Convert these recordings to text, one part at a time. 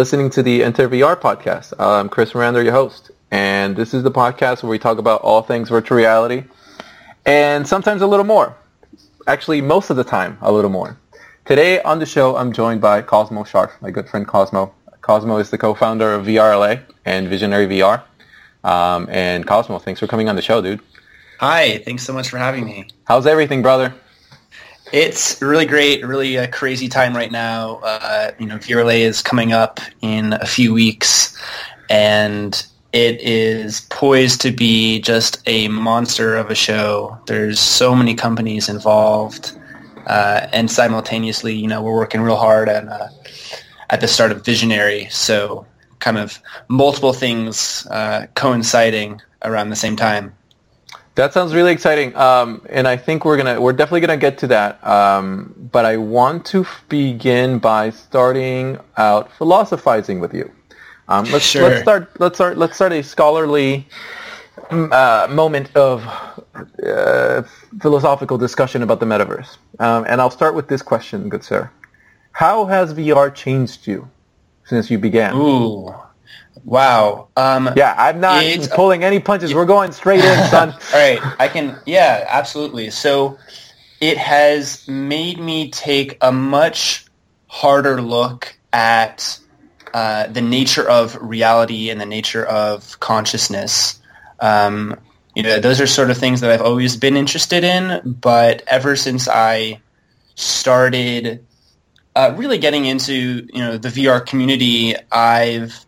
Listening to the Enter VR podcast. I'm Chris Miranda, your host, and this is the podcast where we talk about all things virtual reality, and sometimes a little more. Actually, most of the time, a little more. Today on the show, I'm joined by Cosmo Scharf, my good friend Cosmo. Cosmo is the co-founder of VRLA and Visionary VR. Um, and Cosmo, thanks for coming on the show, dude. Hi, thanks so much for having me. How's everything, brother? It's really great, really a crazy time right now. Uh, you know, VRLA is coming up in a few weeks, and it is poised to be just a monster of a show. There's so many companies involved, uh, and simultaneously, you know, we're working real hard at uh, at the start of Visionary. So, kind of multiple things uh, coinciding around the same time. That sounds really exciting, um, and I think we're gonna we're definitely gonna get to that. Um, but I want to begin by starting out philosophizing with you. Um, let's Sure. let's start let's start let's start a scholarly mm, uh, moment of uh, philosophical discussion about the metaverse. Um, and I'll start with this question, good sir: How has VR changed you since you began? Ooh, wow. Um, Yeah, I'm not pulling any punches. We're going straight in, son. All right, I can. Yeah, absolutely. So it has made me take a much harder look at uh, the nature of reality and the nature of consciousness. Um, you know, those are sort of things that I've always been interested in, but ever since I started uh, really getting into you know the VR community, I've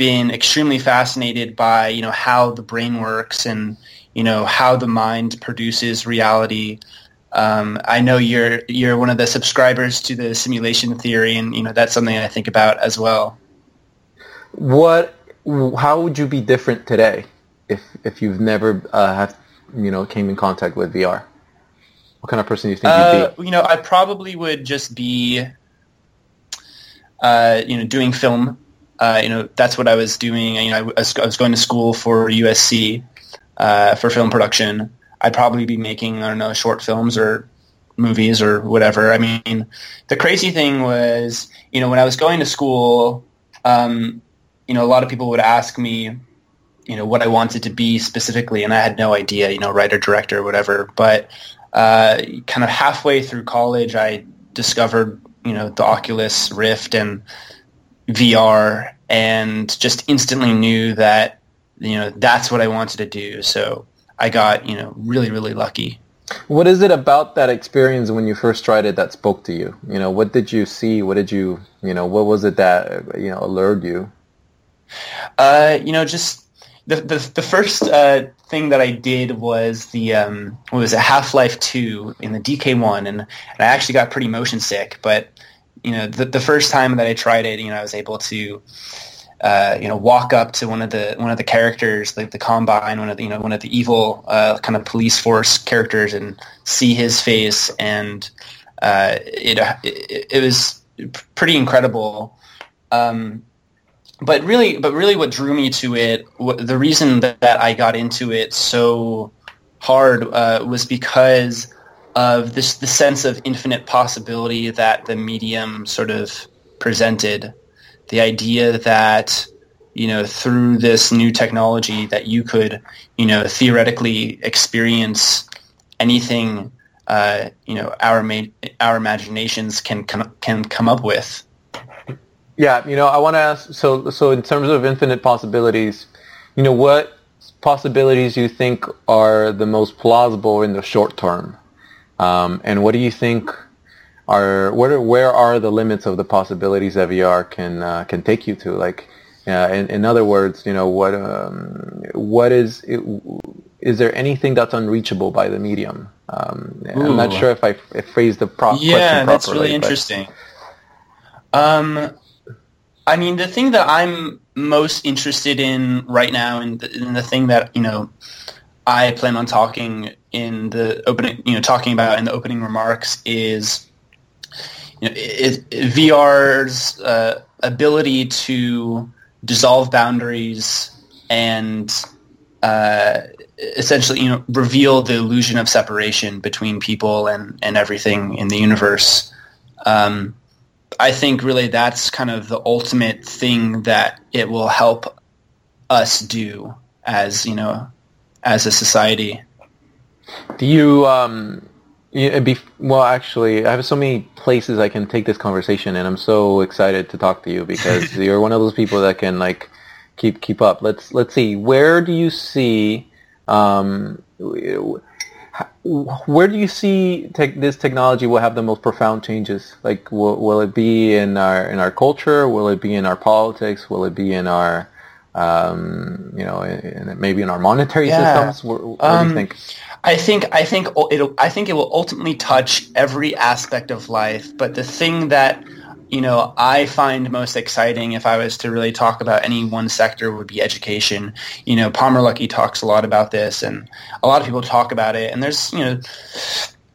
been extremely fascinated by you know how the brain works and you know how the mind produces reality. Um, I know you're you're one of the subscribers to the simulation theory, and you know that's something I think about as well. What? How would you be different today if if you've never uh, have you know came in contact with VR? What kind of person do you think you'd be? you know, I probably would just be, uh, you know, doing film. Uh, you know, that's what I was doing. You know, I was, I was going to school for USC uh, for film production. I'd probably be making I don't know short films or movies or whatever. I mean, the crazy thing was, you know, when I was going to school, um, you know, a lot of people would ask me, you know, what I wanted to be specifically, and I had no idea, you know, writer, director, whatever. But uh, kind of halfway through college, I discovered, you know, the Oculus Rift and VR, and just instantly knew that, you know, that's what I wanted to do. So I got, you know, really, really lucky. What is it about that experience when you first tried it that spoke to you? You know, what did you see? What did you you know? What was it that you know allured you? Uh, you know, just the the, the first uh, thing that I did was the um, what was a Half Life Two in the DK one, and, and I actually got pretty motion sick. But you know, the the first time that I tried it, you know, I was able to. Uh, you know, walk up to one of the one of the characters, like the Combine, one of the you know one of the evil uh, kind of police force characters, and see his face, and uh, it, it it was pretty incredible. Um, but really, but really, what drew me to it, the reason that, that I got into it so hard uh, was because of this the sense of infinite possibility that the medium sort of presented. The idea that you know through this new technology that you could you know theoretically experience anything uh, you know our ma- our imaginations can can can come up with. Yeah, you know, I want to ask. So, so in terms of infinite possibilities, you know, what possibilities you think are the most plausible in the short term, um, and what do you think are where where are the limits of the possibilities that VR can uh, can take you to? Like, uh, in, in other words, you know, what um, what is is there anything that's unreachable by the medium? Um, I'm not sure if I if phrased the pro- question properly. yeah, that's really but- interesting. Um, I mean, the thing that I'm most interested in right now, and the, and the thing that you know, I plan on talking in the opening, you know, talking about in the opening remarks is, you know, it, it- VR's uh, ability to dissolve boundaries and uh, essentially, you know, reveal the illusion of separation between people and, and everything in the universe. Um, I think really that's kind of the ultimate thing that it will help us do as you know as a society. Do you um yeah, be, well actually I have so many places I can take this conversation and I'm so excited to talk to you because you're one of those people that can like keep keep up. Let's let's see where do you see um where do you see te- this technology will have the most profound changes? Like, will, will it be in our in our culture? Will it be in our politics? Will it be in our um, you know, in, maybe in our monetary yeah. systems? What, what um, do you um, think? I think I think it'll I think it will ultimately touch every aspect of life. But the thing that you know I find most exciting, if I was to really talk about any one sector, would be education. You know, Palmer Luckey talks a lot about this, and a lot of people talk about it. And there's you know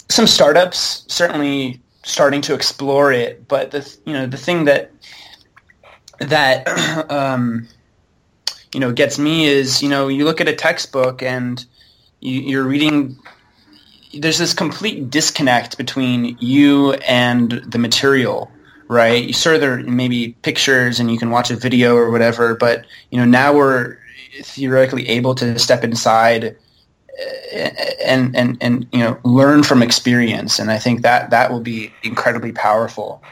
some startups certainly starting to explore it. But the you know the thing that that um, you know gets me is you know you look at a textbook and you, you're reading there's this complete disconnect between you and the material right? You sort of there maybe pictures and you can watch a video or whatever but you know now we're theoretically able to step inside eh, and and and you know learn from experience. And i think that that will be incredibly powerful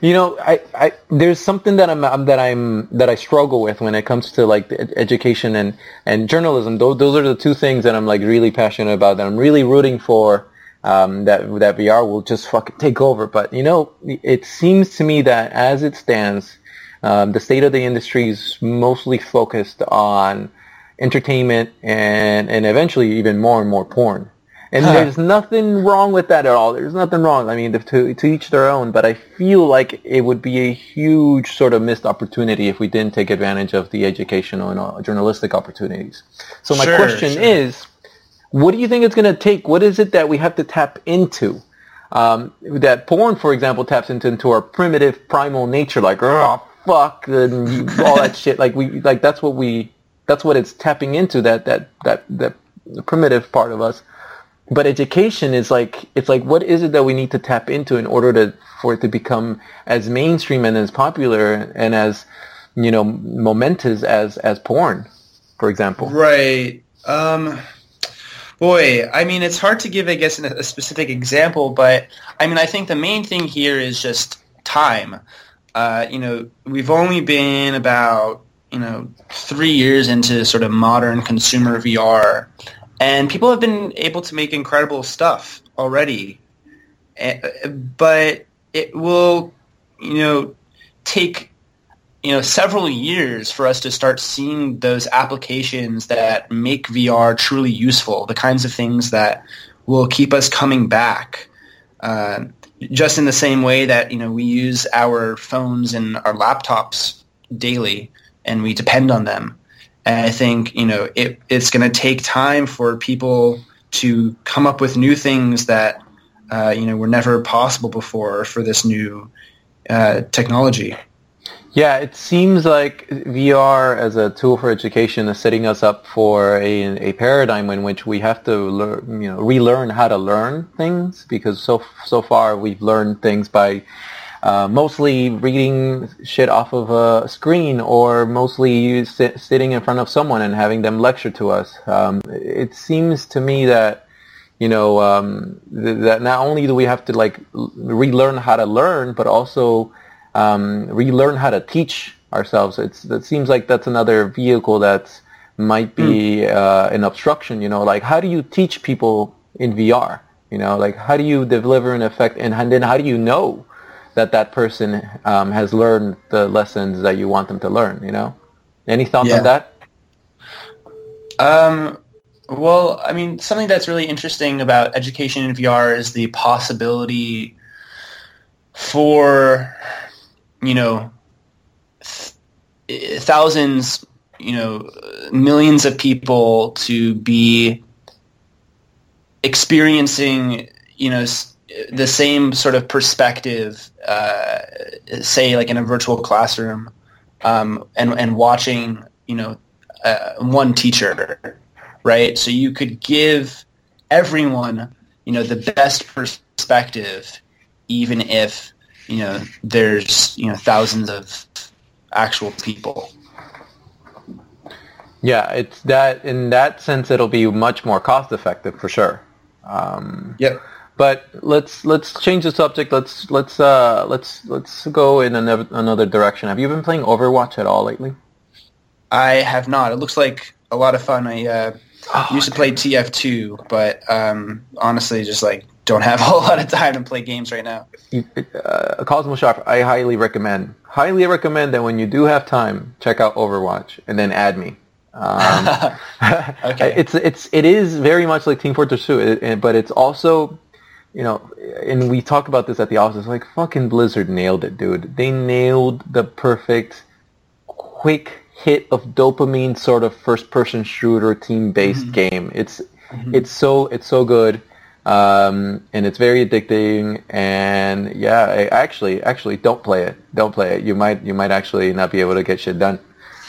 you know, I, I there's something that I'm that I'm that I struggle with when it comes to like education and and journalism. Those those are the two things that I'm like really passionate about. That I'm really rooting for. Um, that that VR will just fucking take over. But you know, it seems to me that as it stands, um, the state of the industry is mostly focused on entertainment and and eventually even more and more porn. And huh. there's nothing wrong with that at all. There's nothing wrong. I mean, to, to each their own. But I feel like it would be a huge sort of missed opportunity if we didn't take advantage of the educational and uh, journalistic opportunities. So my sure, question sure. is, what do you think it's going to take? What is it that we have to tap into? Um, that porn, for example, taps into, into our primitive primal nature, like oh fuck and all that shit. Like we, like that's what we, that's what it's tapping into. That that that that primitive part of us but education is like it's like what is it that we need to tap into in order to for it to become as mainstream and as popular and as you know momentous as as porn for example? Right. Um boy i mean it's hard to give i guess a specific example but i mean i think the main thing here is just time. Uh, you know we've only been about you know three years into sort of modern consumer vr and people have been able to make incredible stuff already. Eh, but it will, you know, take you know several years for us to start seeing those applications that make VR truly useful, the kinds of things that will keep us coming back. Uh, just in the same way that you know we use our phones and our laptops daily, and we depend on them. And I think, you know, it, it's going to take time for people to come up with new things that, uh, you know, were never possible before for this new uh, technology. Yeah, it seems like VR as a tool for education is setting us up for a, a paradigm in which we have to learn, you know, relearn how to learn things because so so far we've learned things by uh, mostly reading shit off of a screen or mostly sit, sitting in front of someone and having them lecture to us. Um, it seems to me that you know um, th- that not only do we have to like relearn how to learn, but also um, relearn how to teach ourselves. It's it seems like that's another vehicle that might be mm. uh, an obstruction. You know, like how do you teach people in VR? You know, like how do you deliver an effect, and, and then how do you know that that person um, has learned the lessons that you want them to learn. You know, any thoughts yeah. on that? Um, well, I mean, something that's really interesting about education in VR is the possibility for, you know, th- thousands, you know, millions of people to be experiencing, you know, the same sort of perspective, uh, say like in a virtual classroom, um, and and watching you know uh, one teacher, right? So you could give everyone you know the best perspective, even if you know there's you know thousands of actual people. Yeah, it's that in that sense it'll be much more cost effective for sure. Um, Yep. But let's let's change the subject. Let's let's uh, let's let's go in another another direction. Have you been playing Overwatch at all lately? I have not. It looks like a lot of fun. I uh, used to play TF2, but um, honestly, just like don't have a whole lot of time to play games right now. You- Uh, Cosmo Scharf, I highly recommend. Highly recommend that when you do have time, check out Overwatch and then add me. Um, Okay. It's it's it is very much like Team Fortress 2, it, it- but it's also, you know, and we talk about this at the office. Like fucking Blizzard nailed it, dude. They nailed the perfect, quick hit of dopamine sort of first-person shooter team-based game. It's it's so it's so good. Um, and it's very addicting. And yeah, I actually, actually, don't play it. Don't play it. You might, you might actually not be able to get shit done.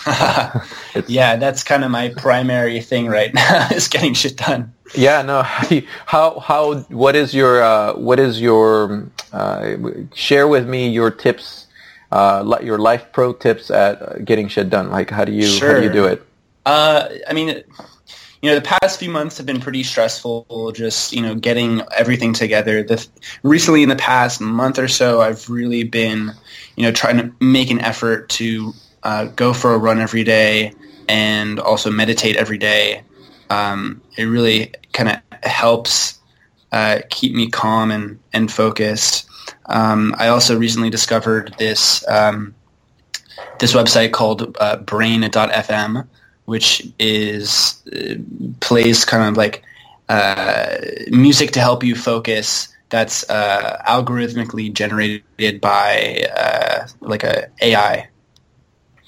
yeah, that's kind of my primary thing right now is getting shit done. Yeah, no. How how what is your uh, what is your uh, share with me your tips, uh, your life pro tips at getting shit done. Like how do you how do you do it? Uh, I mean, you know, the past few months have been pretty stressful. Just you know, getting everything together. The recently in the past month or so, I've really been, you know, trying to make an effort to uh, go for a run every day and also meditate every day. Um, it really kind of helps uh, keep me calm and and focused. Um, I also recently discovered this um, this website called uh, Brain.fm, which is uh, plays kind of like uh, music to help you focus. That's uh, algorithmically generated by uh, like a AI.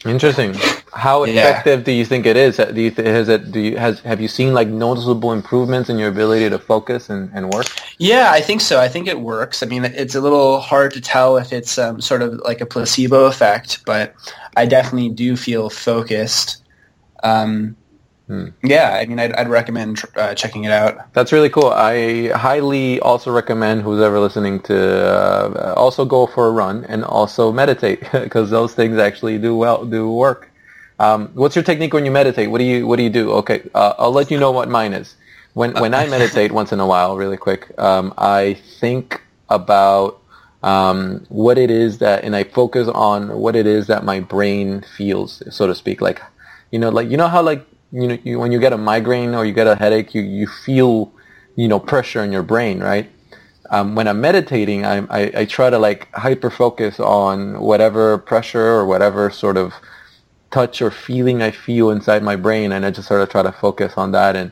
Interesting. How Yeah. effective do you think it is? Do you has it do you has have you seen like noticeable improvements in your ability to focus and, and work? Yeah, I think so. I think it works. I mean, it's a little hard to tell if it's um, sort of like a placebo effect, but I definitely do feel focused. Um, Hmm. Yeah, I mean, I'd, I'd recommend tr- uh, checking it out. That's really cool. I highly also recommend who's ever listening to uh, also go for a run and also meditate because those things actually do well do work. Um, what's your technique when you meditate? What do you what do you do? Okay, uh, I'll let you know what mine is. When when I meditate once in a while, really quick, um, I think about um, what it is that, and I focus on what it is that my brain feels, so to speak. Like, you know, like you know how like you know you, when you get a migraine or you get a headache, you you feel you know pressure in your brain, right? Um, when I'm meditating, I, I I try to like hyper focus on whatever pressure or whatever sort of touch or feeling I feel inside my brain, and I just sort of try to focus on that and.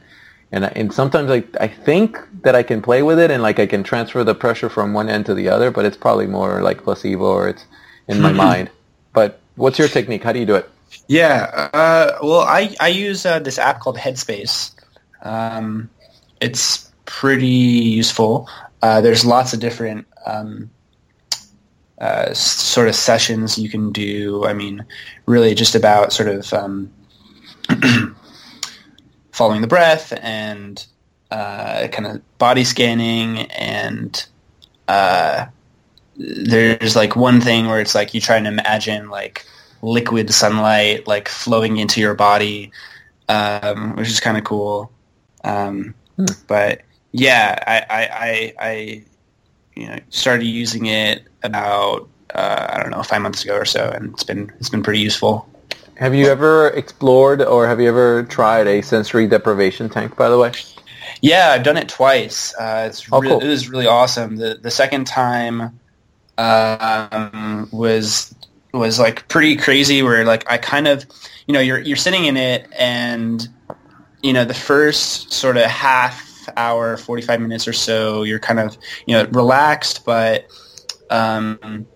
And, and sometimes I, I think that I can play with it and like I can transfer the pressure from one end to the other, but it's probably more like placebo or it's in my mind. But what's your technique? How do you do it? Yeah, uh, well, I, I use uh, this app called Headspace. Um, it's pretty useful. Uh, there's lots of different um, uh, sort of sessions you can do. I mean, really just about sort of um, following the breath and uh, kind of body scanning and uh, there's like one thing where it's like you try and imagine like liquid sunlight like flowing into your body, um, which is kind of cool. Um, Hmm. But yeah, I, I, I, I, you know, started using it about uh, I don't know five months ago or so, and it's been it's been pretty useful. Have you ever explored or have you ever tried a sensory deprivation tank, by the way? Yeah, I've done it twice. Uh, it's Oh, re- cool. it was really awesome. The the second time um, was was like pretty crazy. Where like I kind of, you know, you're you're sitting in it, and you know, the first sort of half hour, forty five minutes or so, you're kind of you know relaxed, but um,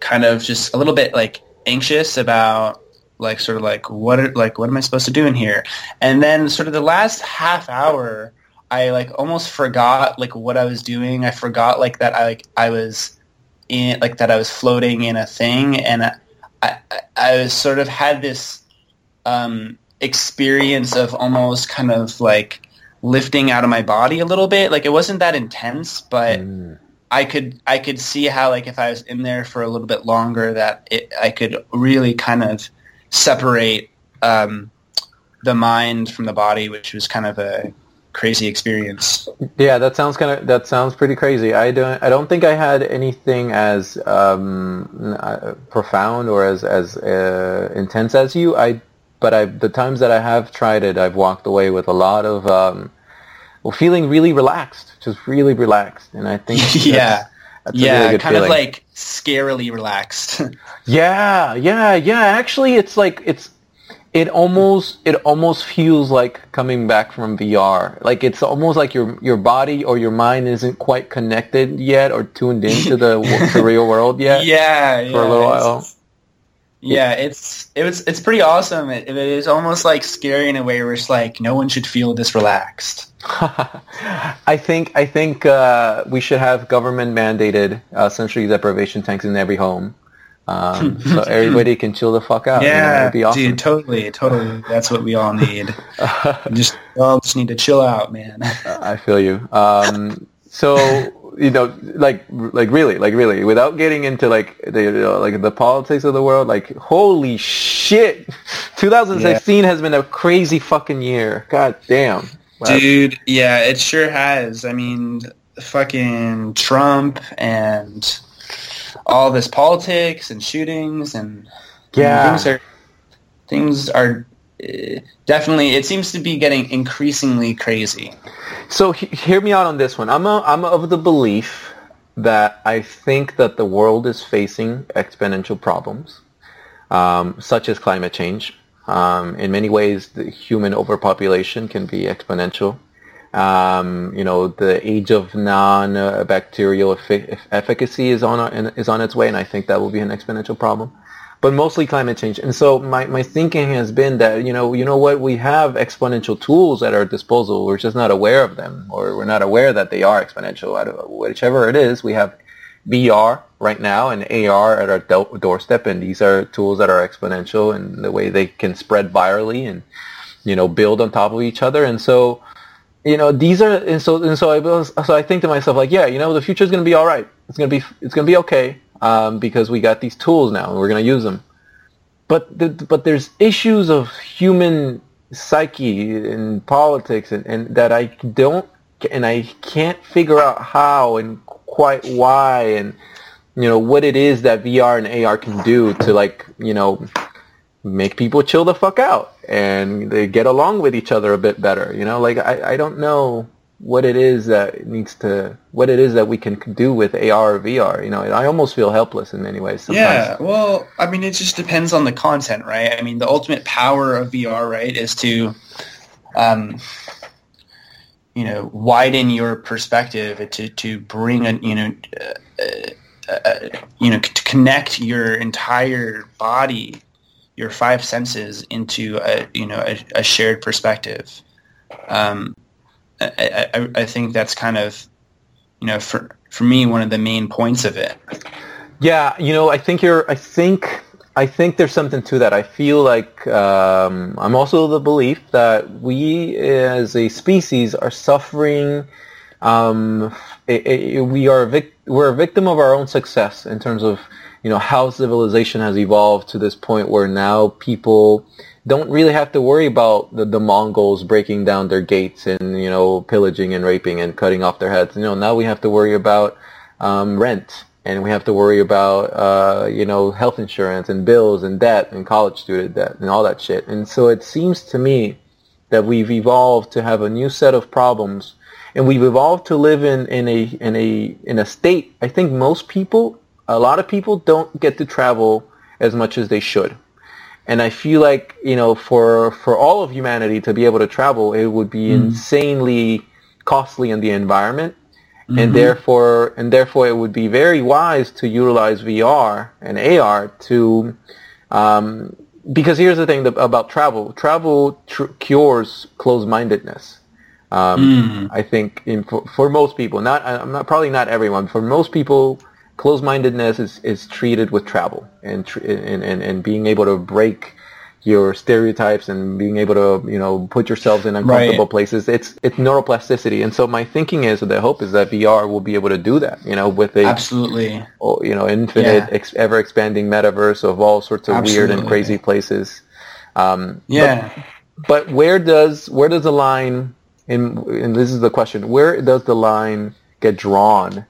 kind of just a little bit like anxious about like sort of like what are, like what am I supposed to do in here? And then sort of the last half hour, I like almost forgot like what I was doing. I forgot like that I like I was in like that I was floating in a thing, and I I, I was sort of had this um, experience of almost kind of like lifting out of my body a little bit. Like it wasn't that intense, but Mm. I could I could see how like if I was in there for a little bit longer that it, I could really kind of separate um, the mind from the body, which was kind of a crazy experience. Yeah, that sounds kind of that sounds pretty crazy. I don't I don't think I had anything as um, uh, profound or as as uh, intense as you. I but I the times that I have tried it, I've walked away with a lot of um, well, feeling really relaxed, just really relaxed, and I think yeah. that's yeah, really kind feeling. of like scarily relaxed. Yeah, yeah, yeah. Actually, it's like it's it almost it almost feels like coming back from VR. Like it's almost like your your body or your mind isn't quite connected yet or tuned into the, the real world yet. yeah, yeah, For a little it's- while. Yeah, it's it was it's pretty awesome. It, it is almost like scary in a way where it's like no one should feel this relaxed. I think I think uh, we should have government mandated uh, sensory deprivation tanks in every home, um, so everybody can chill the fuck out. you know, awesome. dude, totally, totally. That's what we all need. Just we all just need to chill out, man. I feel you. Um, so you know, like like really, like really, without getting into like the you know, like the politics of the world, like holy shit, 2016 has been a crazy fucking year. God damn. Wow. Dude, yeah, it sure has. I mean, fucking Trump and all this politics and shootings and Yeah. things are things are uh, definitely. It seems to be getting increasingly crazy. So he- hear me out on this one. I'm a, I'm of the belief that I think that the world is facing exponential problems, um, such as climate change. Um, in many ways, the human overpopulation can be exponential. Um, you know, the age of non-bacterial effi- efficacy is on is on its way, and I think that will be an exponential problem but mostly climate change. And so my, my thinking has been that, you know, you know what, we have exponential tools at our disposal. We're just not aware of them or we're not aware that they are exponential. Whichever it is, we have VR right now and AR at our do- doorstep. And these are tools that are exponential in the way they can spread virally and, you know, build on top of each other. And so, you know, these are, and so, and so I so I think to myself, like, yeah, you know, the future is going to be all right. It's going to be, it's going to be okay um, because we got these tools now and we're going to use them. But the, but there's issues of human psyche and politics and, and that I don't and I can't figure out how and quite why and you know what it is that VR and AR can do to like you know make people chill the fuck out and they get along with each other a bit better. You know, like I, I don't know what it is that needs to what it is that we can do with AR or VR. You know, I almost feel helpless in many ways. Sometimes. Yeah, well, I mean, it just depends on the content, right? I mean, the ultimate power of VR, right, is to, um, you know, widen your perspective to to bring a you know, uh, uh, uh, you know, to connect your entire body, your five senses into a you know a, a shared perspective. Um, I, I, I think that's kind of, you know, for for me, one of the main points of it. Yeah, you know, I think you're. I think I think there's something to that. I feel like um, I'm also the belief that we as a species are suffering. Um, a, a, we are a vic- we're a victim of our own success in terms of you know how civilization has evolved to this point where now people don't really have to worry about the, the Mongols breaking down their gates and you know pillaging and raping and cutting off their heads. You know now we have to worry about um, rent and we have to worry about uh, you know health insurance and bills and debt and college student debt and all that shit. And so it seems to me that we've evolved to have a new set of problems, and we've evolved to live in, in a in a in a state. I think most people, a lot of people, don't get to travel as much as they should. And I feel like you know for for all of humanity to be able to travel, it would be insanely costly in the environment. And therefore and therefore it would be very wise to utilize VR and AR to um, because here's the thing about travel. Travel tr- cures closed-mindedness. Um, I think in, for, for most people not I'm not probably not everyone for most people closed-mindedness is, is treated with travel and, tr- and, and and being able to break your stereotypes and being able to you know put yourselves in uncomfortable right. places. It's it's neuroplasticity, and so my thinking is, the hope is that VR will be able to do that. You know, with a absolutely you know infinite, yeah. ex- ever expanding metaverse of all sorts of absolutely. weird and crazy places. Um, yeah. But, but where does where does the line in and this is the question where does the line get drawn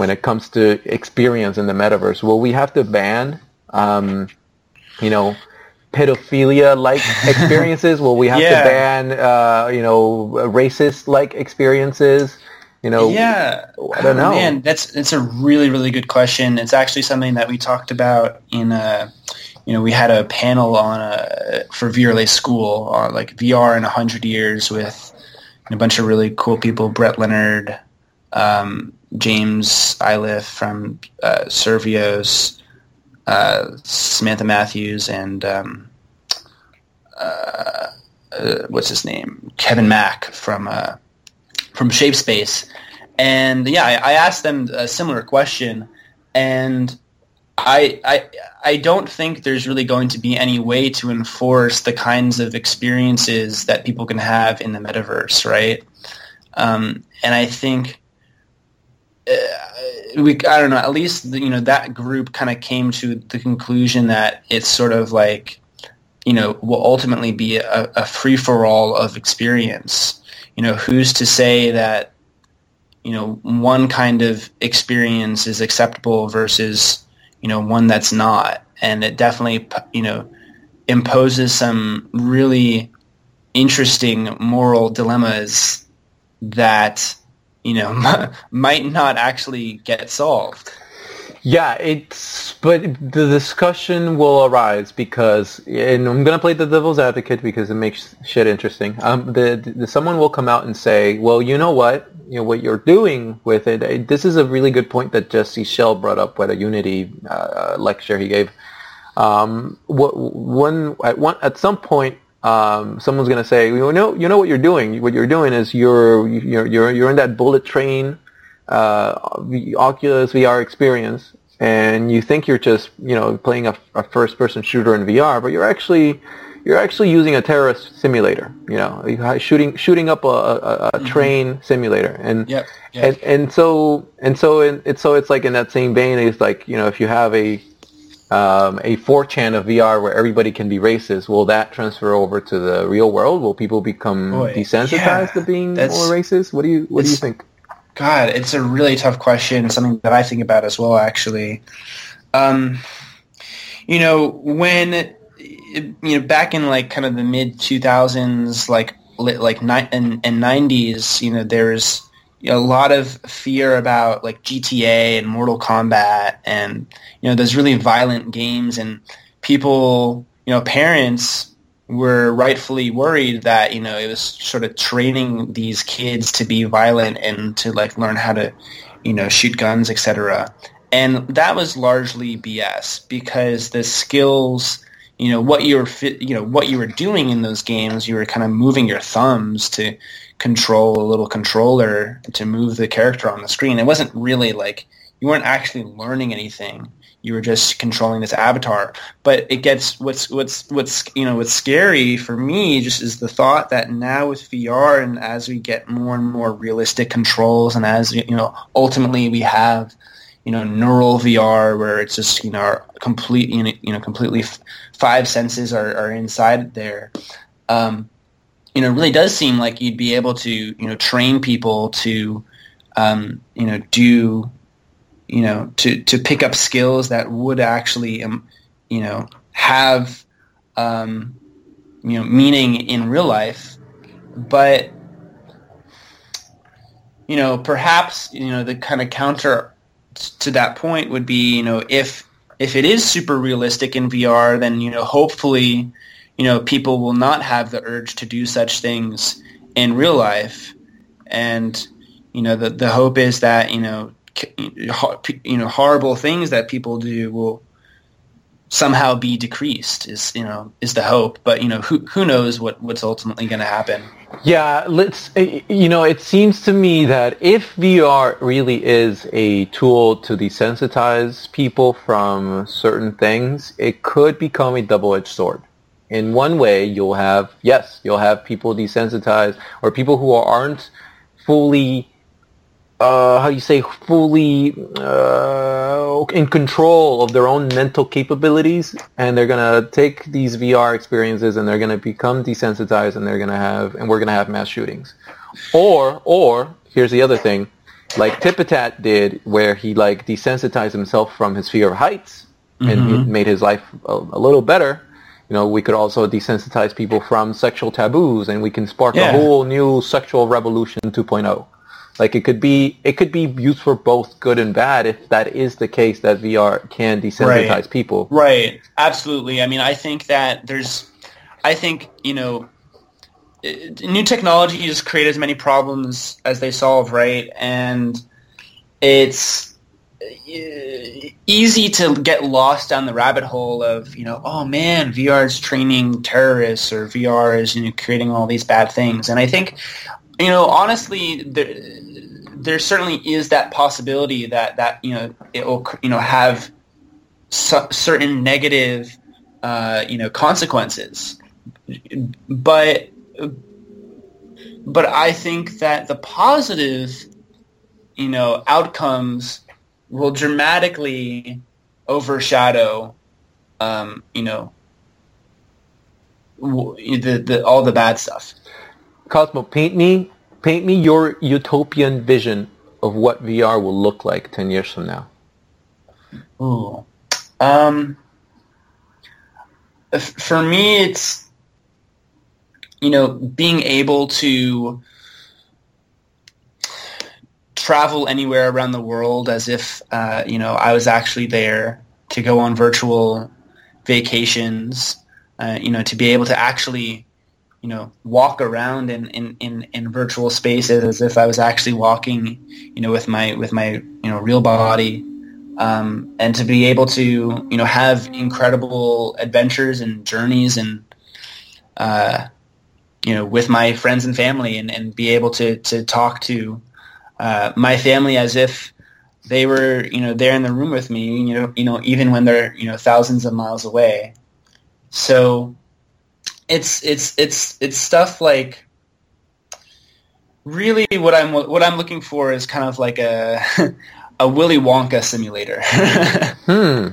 when it comes to experience in the metaverse. Will we have to ban um, you know pedophilia like experiences. Will we have yeah. to ban uh, you know racist like experiences. You know yeah. I don't know. Man that's that's a really really good question. It's actually something that we talked about in a you know, we had a panel on a, for VRLA School on like VR in 100 years with a bunch of really cool people, Brett Leonard, um, James Iliff from uh, Survios, uh, Samantha Matthews, and um, uh, uh what's his name? Kevin Mack from uh, from ShapeSpace. And yeah, I, I asked them a similar question, and I, I I don't think there's really going to be any way to enforce the kinds of experiences that people can have in the metaverse, right? Um, and I think Uh, we I don't know at least you know that group kind of came to the conclusion that it's sort of like you know will ultimately be a, a free for all of experience. You know, who's to say that you know one kind of experience is acceptable versus you know, one that's not. And it definitely, you know, imposes some really interesting moral dilemmas that, you know, might not actually get solved. Yeah, it's but the discussion will arise because, and I'm gonna play the devil's advocate because it makes shit interesting. Um, the, the someone will come out and say, well, you know what, you know what you're doing with it. This is a really good point that Jesse Schell brought up with a Unity uh, lecture he gave. Um, what, at one at some point, um, someone's going to say, you know, you know what you're doing. What you're doing is you're you're you're, you're in that bullet train uh, Oculus VR experience, and you think you're just you know playing a, a first-person shooter in VR, but you're actually you're actually using a terrorist simulator. You know, shooting shooting up a, a, a mm-hmm. train simulator, and, yep, yep. and and so and so in, it's so it's like in that same vein. It's like you know if you have a um, a 4chan of VR where everybody can be racist, will that transfer over to the real world? Will people become Boy, desensitized yeah, to being more racist? What do you What do you think? God, it's a really tough question. Something that I think about as well, actually. Um, you know, when you know back in like kind of the mid 2000s like like ni- and, and 90s you know there's a lot of fear about like GTA and Mortal Kombat and you know those really violent games. And people you know parents were rightfully worried that you know it was sort of training these kids to be violent and to like learn how to you know shoot guns etc and that was largely BS because the skills you know what you were you know what you were doing in those games you were kind of moving your thumbs to control a little controller to move the character on the screen it wasn't really like you weren't actually learning anything you were just controlling this avatar but it gets what's what's what's you know what's scary for me just is the thought that now with VR and as we get more and more realistic controls and as you know ultimately we have you know neural VR where it's just you know complete you know, you know completely five senses are, are inside there. Um, you know, really does seem like you'd be able to, you know, train people to, um, you know, do, you know, to, to pick up skills that would actually, um, you know, have, um, you know, meaning in real life. But, you know, perhaps, you know, the kind of counter to that point would be, you know, if if it is super realistic in VR, then you know hopefully you know people will not have the urge to do such things in real life, and you know the the hope is that you know you know horrible things that people do will somehow be decreased is you know is the hope. But you know who who knows what what's ultimately going to happen. Yeah let's eh, you know it seems to me that if VR really is a tool to desensitize people from certain things it could become a double-edged sword in one way, you'll have yes, you'll have people desensitized or people who aren't fully uh, how you say fully uh, in control of their own mental capabilities, and they're gonna take these VR experiences and they're gonna become desensitized, and they're gonna have and we're gonna have mass shootings, or or here's the other thing, like Tipatat did, where he like desensitized himself from his fear of heights, and Mhm. it made his life a, a little better. You know, we could also desensitize people from sexual taboos, and we can spark Yeah. a whole new sexual revolution 2.0. Like it could be, it could be used for both good and bad if that is the case that VR can desensitize Right. people. Right. Absolutely. I mean, I think that there's, I think you know, new technologies create as many problems as they solve, right? And it's easy to get lost down the rabbit hole of you know, oh man, VR is training terrorists or VR is you know creating all these bad things. And I think, you know, honestly, there, there certainly is that possibility that that you know it will you know have su- certain negative, uh, you know, consequences. But but I think that the positive, you know, outcomes will dramatically overshadow, um, you know, w- the, the all the bad stuff. Cosmo, paint me, paint me your utopian vision of what VR will look like ten years from now. Ooh. Um, for me, it's you know being able to travel anywhere around the world as if uh, you know I was actually there to go on virtual vacations. Uh, you know, to be able to actually you know walk around in, in, in, in virtual spaces as if I was actually walking you know with my with my you know real body um, and to be able to you know have incredible adventures and journeys and uh, you know with my friends and family and, and be able to to talk to uh, my family as if they were you know there in the room with me you know you know even when they're you know thousands of miles away so it's it's it's it's stuff like really what I'm what I'm looking for is kind of like a a Willy Wonka simulator. Hmm.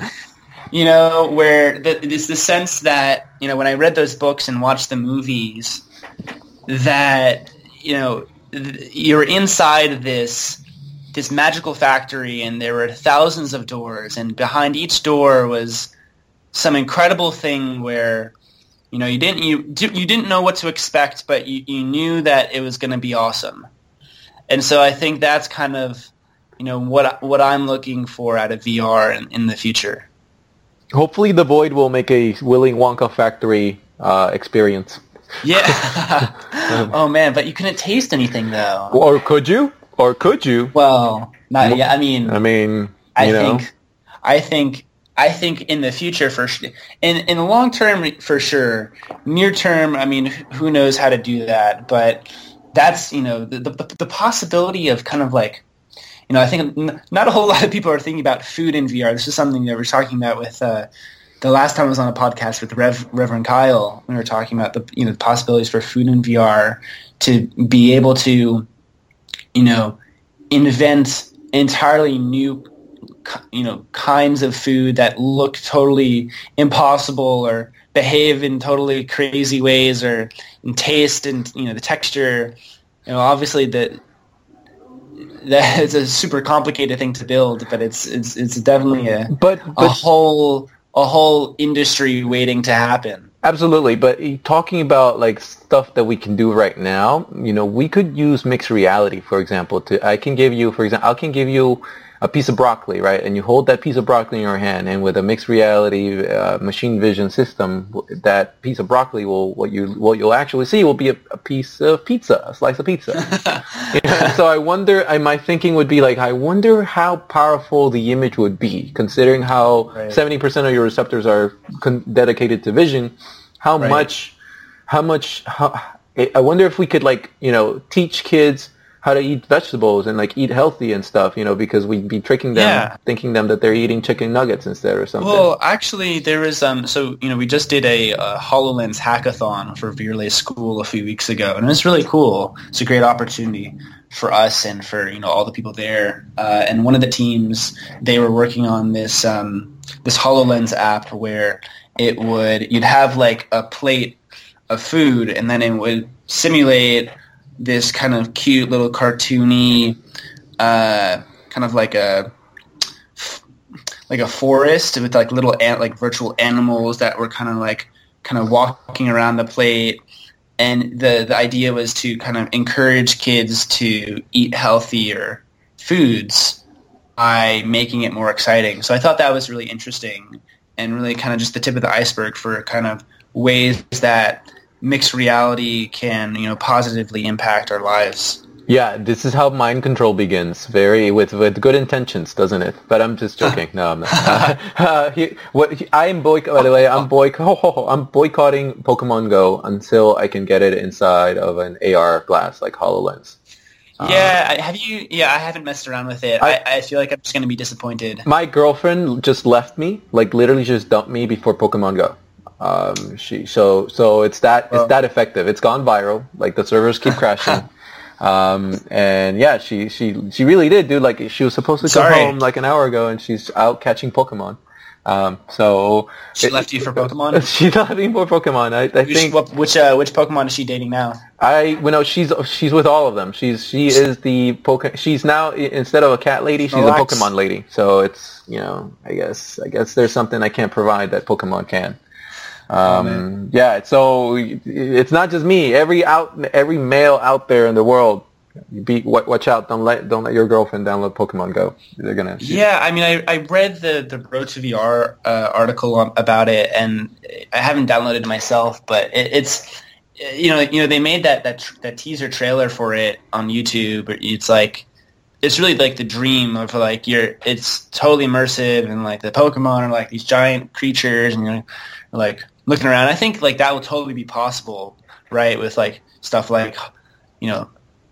you know, where the, it's the sense that you know when I read those books and watched the movies, that you know you're inside this this magical factory, and there were thousands of doors, and behind each door was some incredible thing where you know you didn't you you didn't know what to expect, but you, you knew that it was going to be awesome, and so I think that's kind of you know what what I'm looking for out of VR in, in the future. Hopefully, the Void will make a Willy Wonka factory uh, experience. Yeah. oh man, but you couldn't taste anything though. Or could you? Or could you? Well, not yeah. I mean, I mean, I know. think, I think, I think in the future for sh- in in the long term for sure. Near term, I mean, who knows how to do that? But that's you know the the, the possibility of kind of like. You know, I think not a whole lot of people are thinking about food in VR. This is something that we're talking about with uh, the last time I was on a podcast with Rev, Reverend Kyle. We were talking about the you know the possibilities for food and VR to be able to, you know, invent entirely new, you know, kinds of food that look totally impossible or behave in totally crazy ways or in taste and you know the texture. You know, obviously the that is a super complicated thing to build, but it's it's it's definitely a But a whole a whole industry waiting to happen. Absolutely, but talking about like stuff that we can do right now, you know, we could use mixed reality, for example. To I can give you, for example, I can give you a piece of broccoli, right? And you hold that piece of broccoli in your hand, and with a mixed reality uh, machine vision system, that piece of broccoli will what you what you'll actually see will be a, a piece of pizza, a slice of pizza. Yeah, so I wonder, I, my thinking would be like, I wonder how powerful the image would be, considering how Right. 70% of your receptors are con- dedicated to vision. How Right. much, how much, how, I wonder if we could like, you know, teach kids how to eat vegetables and like eat healthy and stuff, you know, because we'd be tricking them, Yeah. thinking them that they're eating chicken nuggets instead or something. Well, actually, there is um. So you know, we just did a, uh Hololens hackathon for VRLA School a few weeks ago, and it was really cool. It's a great opportunity for us and for you know all the people there. Uh, and one of the teams, they were working on this um this Hololens app where it would you'd have like a plate of food, and then it would simulate this kind of cute little cartoony, uh, kind of like a like a forest with like little ant like virtual animals that were kind of like kind of walking around the plate. And the the idea was to kind of encourage kids to eat healthier foods by making it more exciting. So i thought that was really interesting and really kind of just the tip of the iceberg for kind of ways that mixed reality can you know positively impact our lives Yeah, this is how mind control begins. Very with with good intentions, doesn't it? But I'm just joking. No, I'm not. Uh, uh, he, what he, I am boycott. By the way, I'm boyc- ho, ho, ho, I'm boycotting Pokemon Go until I can get it inside of an AR glass like Hololens. yeah I- have you yeah i haven't messed around with it I- i, I feel like i'm just going to be disappointed My girlfriend just left me, like literally just dumped me before Pokemon Go. Um, she so so it's that it's that effective. It's gone viral. Like the servers keep crashing. Um, and yeah, she, she, she really did, dude. Like she was supposed to come Sorry. home like an hour ago and she's out catching Pokemon. Um, so She it- left you for Pokemon? She's not having more Pokemon. I, I Which, think what, which uh, which Pokemon is she dating now? I, well, no, she's, she's with all of them. She's, she is the Poke, she's now, instead of a cat lady, she's Relax. a Pokemon lady. So it's, you know, I guess, I guess there's something I can't provide that Pokemon can. Um, yeah, so it's not just me. Every out, every male out there in the world, be watch out. Don't let don't let your girlfriend download Pokemon Go. They're gonna. Yeah, I mean, I, I read the the Road to VR uh, article on, about it, and I haven't downloaded it myself, but it, it's you know you know they made that that that teaser trailer for it on YouTube. It's like it's really like the dream of like you're it's totally immersive and like the Pokemon are like these giant creatures and you're like looking around. I think like that will totally be possible, right? With like stuff like you know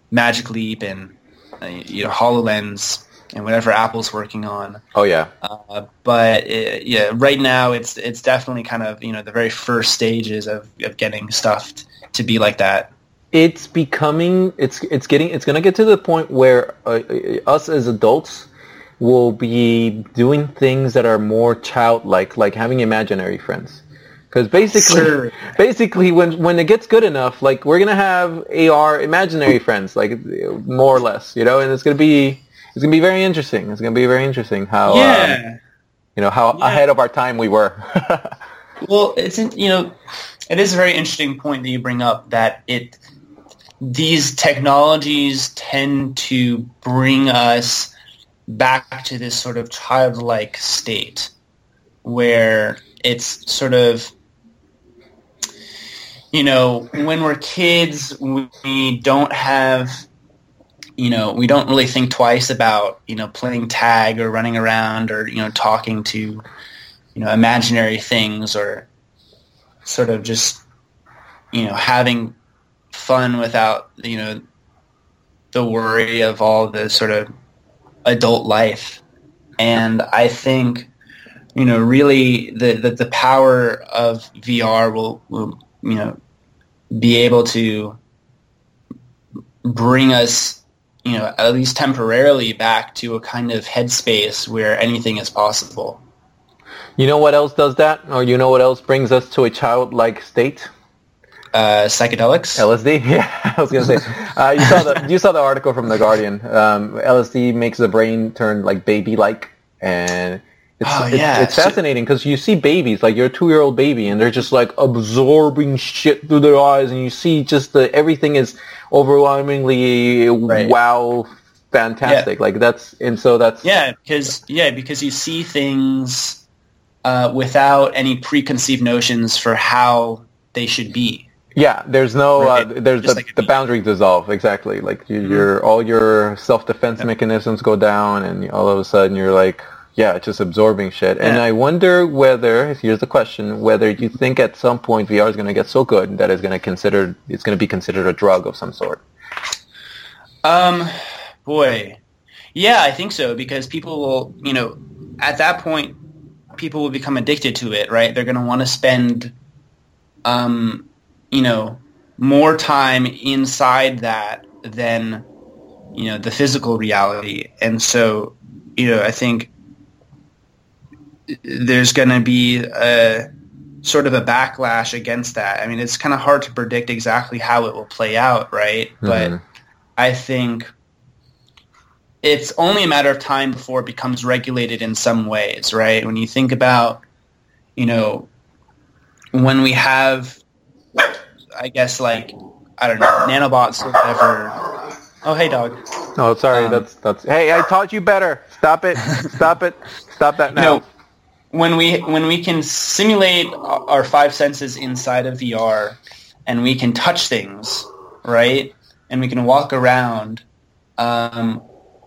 Magic Leap and uh, you know Hololens and whatever Apple's working on. Oh yeah. Uh, but it, yeah, right now it's it's definitely kind of you know the very first stages of, of getting stuff t- to be like that. it's becoming it's it's getting it's going to get to the point where uh, uh, us as adults will be doing things that are more childlike like having imaginary friends because basically basically when when it gets good enough like we're going to have AR imaginary friends like more or less you know? And it's going to be it's to be very interesting. It's going to be very interesting how um, you know how Yeah. ahead of our time we were. Well, it's you know, it is a very interesting point that you bring up that it these technologies tend to bring us back to this sort of childlike state where it's sort of you know when we're kids we don't have you know we don't really think twice about you know playing tag or running around or you know talking to you know imaginary things or sort of just you know having fun without you know the worry of all the sort of adult life. And i think you know really the the, the power of vr will, will you know be able to bring us you know at least temporarily back to a kind of headspace where anything is possible you know what else does that or you know what else brings us to a childlike state uh, psychedelics. LSD? Yeah, I was gonna say. Uh, you saw the you saw the article from the Guardian. Um, LSD makes the brain turn like baby-like, and it's Oh, yeah. it's So- fascinating because you see babies like your two-year-old baby, and they're just like absorbing shit through their eyes, and you see just the everything is overwhelmingly Right. wow, fantastic. Like that's and so that's Yeah, because yeah, because you see things uh, without any preconceived notions for how they should be. Yeah, there's no, Right. uh, there's Just the, like the boundaries dissolve exactly. Like you, your all your self defense mechanisms go down, and all of a sudden you're like, yeah, just absorbing shit. And Yeah. I wonder whether here's the question: whether you think at some point VR is going to get so good that it's going to consider it's going to be considered a drug of some sort. Um, boy, yeah, I think so because people will, you know, at that point, people will become addicted to it, right? They're going to want to spend, um, you know, more time inside that than, you know, the physical reality, and so, you know, I think there's going to be a sort of a backlash against that. I mean, it's kind of hard to predict exactly how it will play out, right? Mm-hmm. But I think it's only a matter of time before it becomes regulated in some ways, right? When you think about, you know, when we have, I guess, like, I don't know, nanobots or whatever. Oh, hey, dog. Oh, sorry. Um, that's that's. Hey, I taught you better. Stop it. Stop it. Stop that now. No, when we when we can simulate our five senses inside of VR, and we can touch things, right? And we can walk around. Um,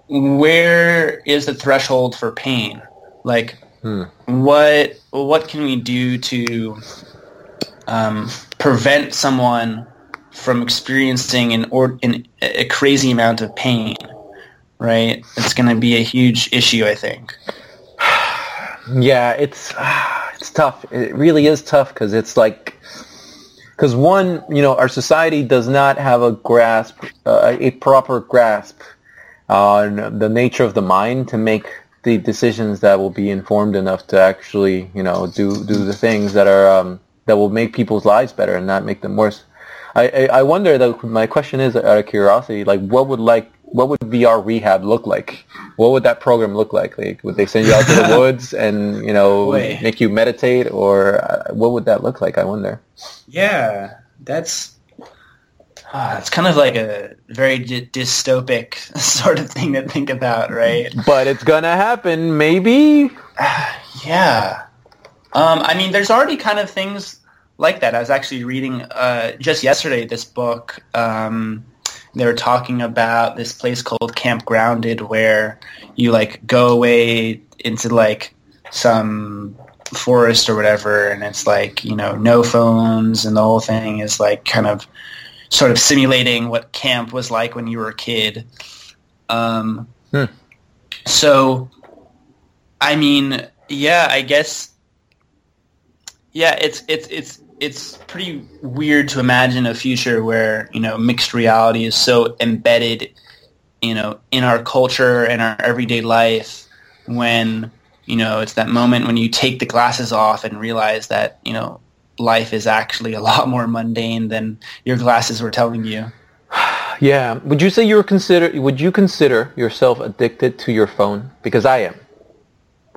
where is the threshold for pain? Like, hmm. what what can we do to um, prevent someone from experiencing an or an, a crazy amount of pain? Right, it's going to be a huge issue, I think. Yeah, it's it's tough. It really is tough because it's like because one, you know, our society does not have a grasp, uh, a proper grasp on the nature of the mind to make the decisions that will be informed enough to actually, you know, do do the things that are um, that will make people's lives better and not make them worse. I, I, I wonder that my question is out of curiosity, like what would like what would VR rehab look like? What would that program look like? Like, would they send you out to the woods and you know Boy. make you meditate, or uh, what would that look like? I wonder. Yeah, that's uh, it's kind of like a very dy- dystopic sort of thing to think about, right? But it's gonna happen, maybe. yeah. Um, I mean, there's already kind of things like that. I was actually reading uh, just yesterday this book. Um, they were talking about this place called Camp Grounded where you like go away into like some forest or whatever and it's like, you know, no phones and the whole thing is like kind of sort of simulating what camp was like when you were a kid. Um, hmm. So, I mean, yeah, I guess, yeah, it's it's it's it's pretty weird to imagine a future where you know mixed reality is so embedded you know in our culture and our everyday life when you know it's that moment when you take the glasses off and realize that you know life is actually a lot more mundane than your glasses were telling you. Yeah. Would you say you're consider would you consider yourself addicted to your phone? Because i am.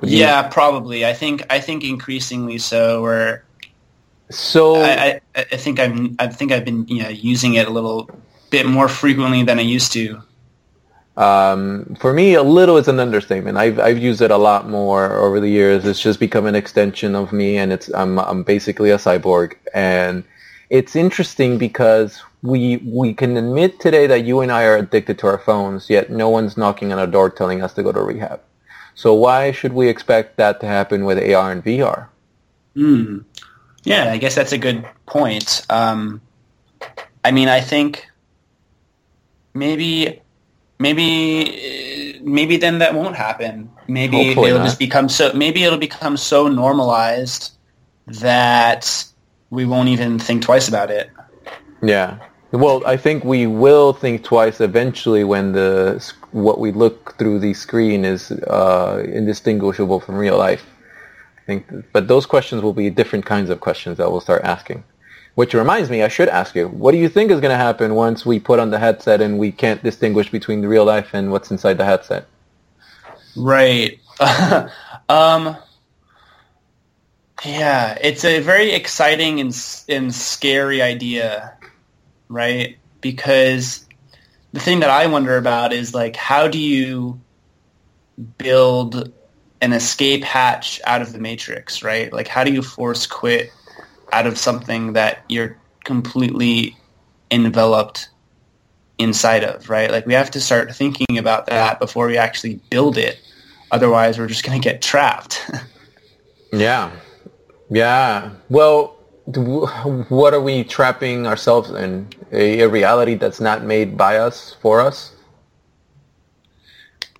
Yeah probably. I think i think increasingly so where so I, I, I, think I'm I think I've been you know, using it a little bit more frequently than I used to. Um, for me, a little is an understatement. I've I've used it a lot more over the years. It's just become an extension of me, and it's I'm I'm basically a cyborg. And it's interesting because we we can admit today that you and I are addicted to our phones, yet no one's knocking on our door telling us to go to rehab. So why should we expect that to happen with AR and VR? Hmm. Yeah, I guess that's a good point. Um, I mean, I think maybe, maybe, maybe then that won't happen. Maybe Hopefully it'll not. just become so. Maybe it'll become so normalized that we won't even think twice about it. Yeah. Well, I think we will think twice eventually when the what we look through the screen is uh, indistinguishable from real life. I think, but those questions will be different kinds of questions that we'll start asking. Which reminds me, I should ask you, what do you think is going to happen once we put on the headset and we can't distinguish between the real life and what's inside the headset? Right. um, yeah, it's a very exciting and, and scary idea, right? Because the thing that I wonder about is like, how do you build an escape hatch out of the matrix, right? Like how do you force quit out of something that you're completely enveloped inside of, right? Like we have to start thinking about that before we actually build it. Otherwise, we're just going to get trapped. yeah. Yeah. Well, what are we trapping ourselves in? A, a reality that's not made by us, for us?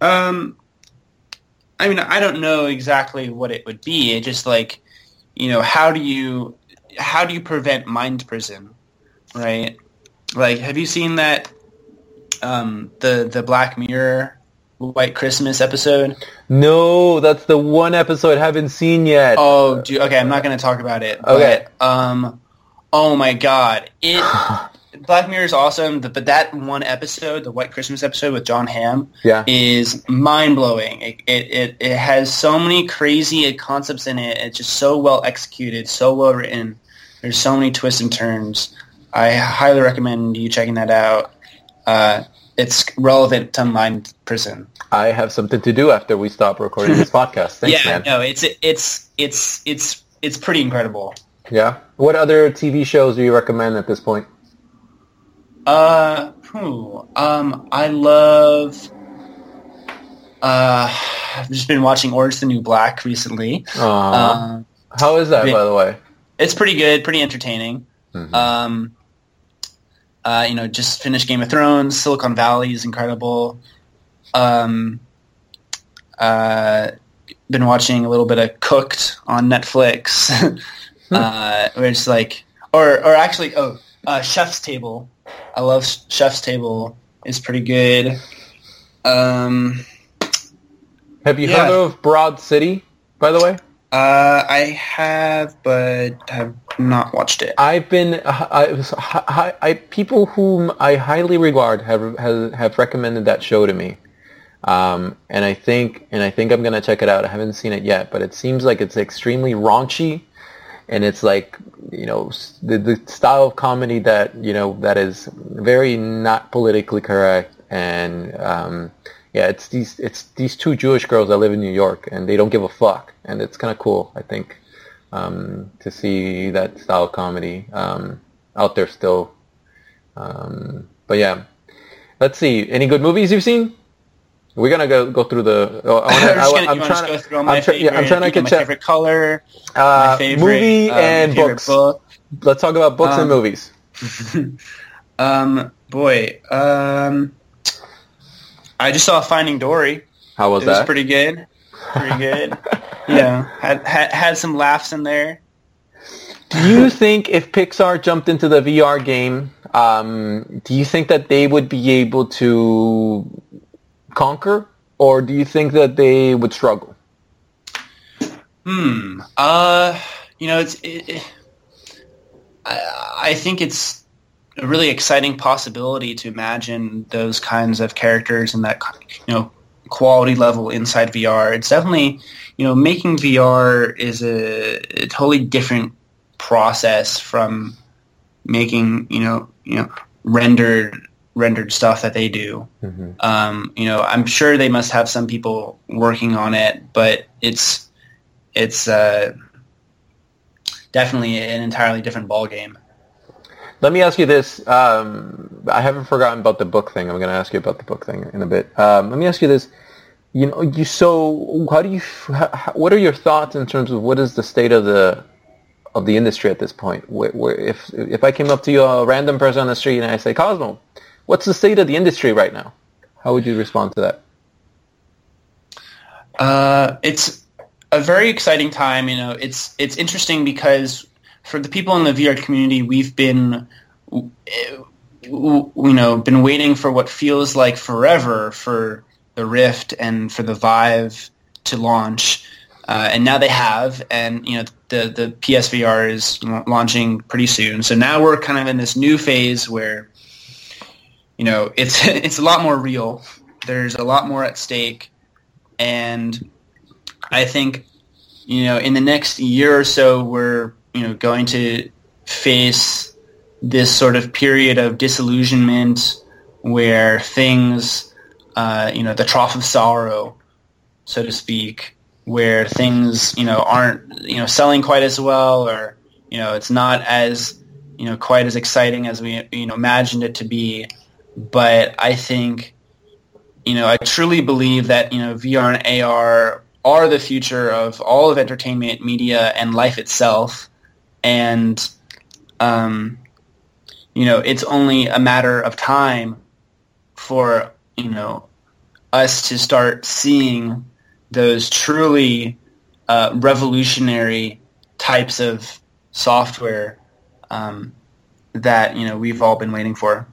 Um, I mean, I don't know exactly what it would be. It just like, you know, how do you how do you prevent mind prison, right? Like, have you seen that um, the the Black Mirror White Christmas episode? No, that's the one episode I haven't seen yet. Oh, okay. I'm not going to talk about it. Okay. But, um, oh my god, it Black Mirror is awesome, but that one episode, the White Christmas episode with Jon Hamm, Yeah. is mind blowing. It, it it it has so many crazy concepts in it. It's just so well executed, so well written. There's so many twists and turns. I highly recommend you checking that out. Uh, it's relevant to Mind Prison. I have something to do after we stop recording this podcast. Thanks, yeah, man. no, it's it's it's it's it's pretty incredible. Yeah. What other TV shows do you recommend at this point? Uh, whew, um, I love. Uh, I've just been watching Orange the New Black recently. Uh, how is that, been- by the way? it's pretty good, pretty entertaining. Mhm. Um, uh, you know, just finished Game of Thrones. Silicon Valley is incredible. Um, uh, been watching a little bit of Cooked on Netflix, uh, where it's like, or or actually, oh, uh, Chef's Table. I love Chef's Table. It's pretty good. Um, Have you yeah. heard of Broad City, by the way? uh, I have, but have not watched it. I've been I, I, I, I people whom I highly regard have have, have recommended that show to me, um, and I think and I think I'm gonna check it out. I haven't seen it yet, but it seems like it's extremely raunchy, and it's like you know the, the style of comedy that you know that is very not politically correct, and um, yeah, it's these it's these two Jewish girls that live in New York, and they don't give a fuck, and it's kind of cool. I think um, to see that style of comedy um, out there still. Um, but yeah, let's see. Any good movies you've seen? We're gonna go go through the. Oh, I wanna, I'm just I, gonna, am trying to. through I'm, try- favorite, yeah, I'm trying to get my check- favorite color, uh, my favorite movie uh, and books. book. Let's talk about books and Um, movies. Um, boy, um, I just saw Finding Dory. How was it was that? pretty good. Pretty good. yeah, had, had had some laughs in there. Do you think if Pixar jumped into the VR game, um, do you think that they would be able to conquer, or do you think that they would struggle? Hmm. Uh, you know, it's. It, it, I, I think it's a really exciting possibility to imagine those kinds of characters and that you know quality level inside VR. It's definitely you know making VR is a, a totally different process from making you know you know rendered rendered stuff that they do. Mm-hmm. Um, you know, I'm sure they must have some people working on it, but it's it's uh, definitely an entirely different ballgame. Let me ask you this. Um, I haven't forgotten about the book thing. I'm going to ask you about the book thing in a bit. Um, let me ask you this. You know, you so how do you? How, what are your thoughts in terms of what is the state of the of the industry at this point? Where, where, if if I came up to you, a random person on the street, and I say, Cosmo, what's the state of the industry right now? How would you respond to that? Uh, it's a very exciting time. You know, it's it's interesting because for the people in the VR community, we've been, you know, been waiting for what feels like forever for the Rift and for the Vive to launch, uh, and now they have. And you know, the the PSVR is launching pretty soon. So now we're kind of in this new phase where, you know, it's it's a lot more real. There's a lot more at stake, and I think, you know, in the next year or so, we're, you know, going to face this sort of period of disillusionment where things, uh, you know, the trough of sorrow, so to speak, where things, you know, aren't, you know, selling quite as well or, you know, it's not as, you know, quite as exciting as we, you know, imagined it to be. But I think, you know, I truly believe that, you know, VR and AR are the future of all of entertainment, media, and life itself. And, um, you know, it's only a matter of time for, you know, us to start seeing those truly uh, revolutionary types of software um, that you know we've all been waiting for.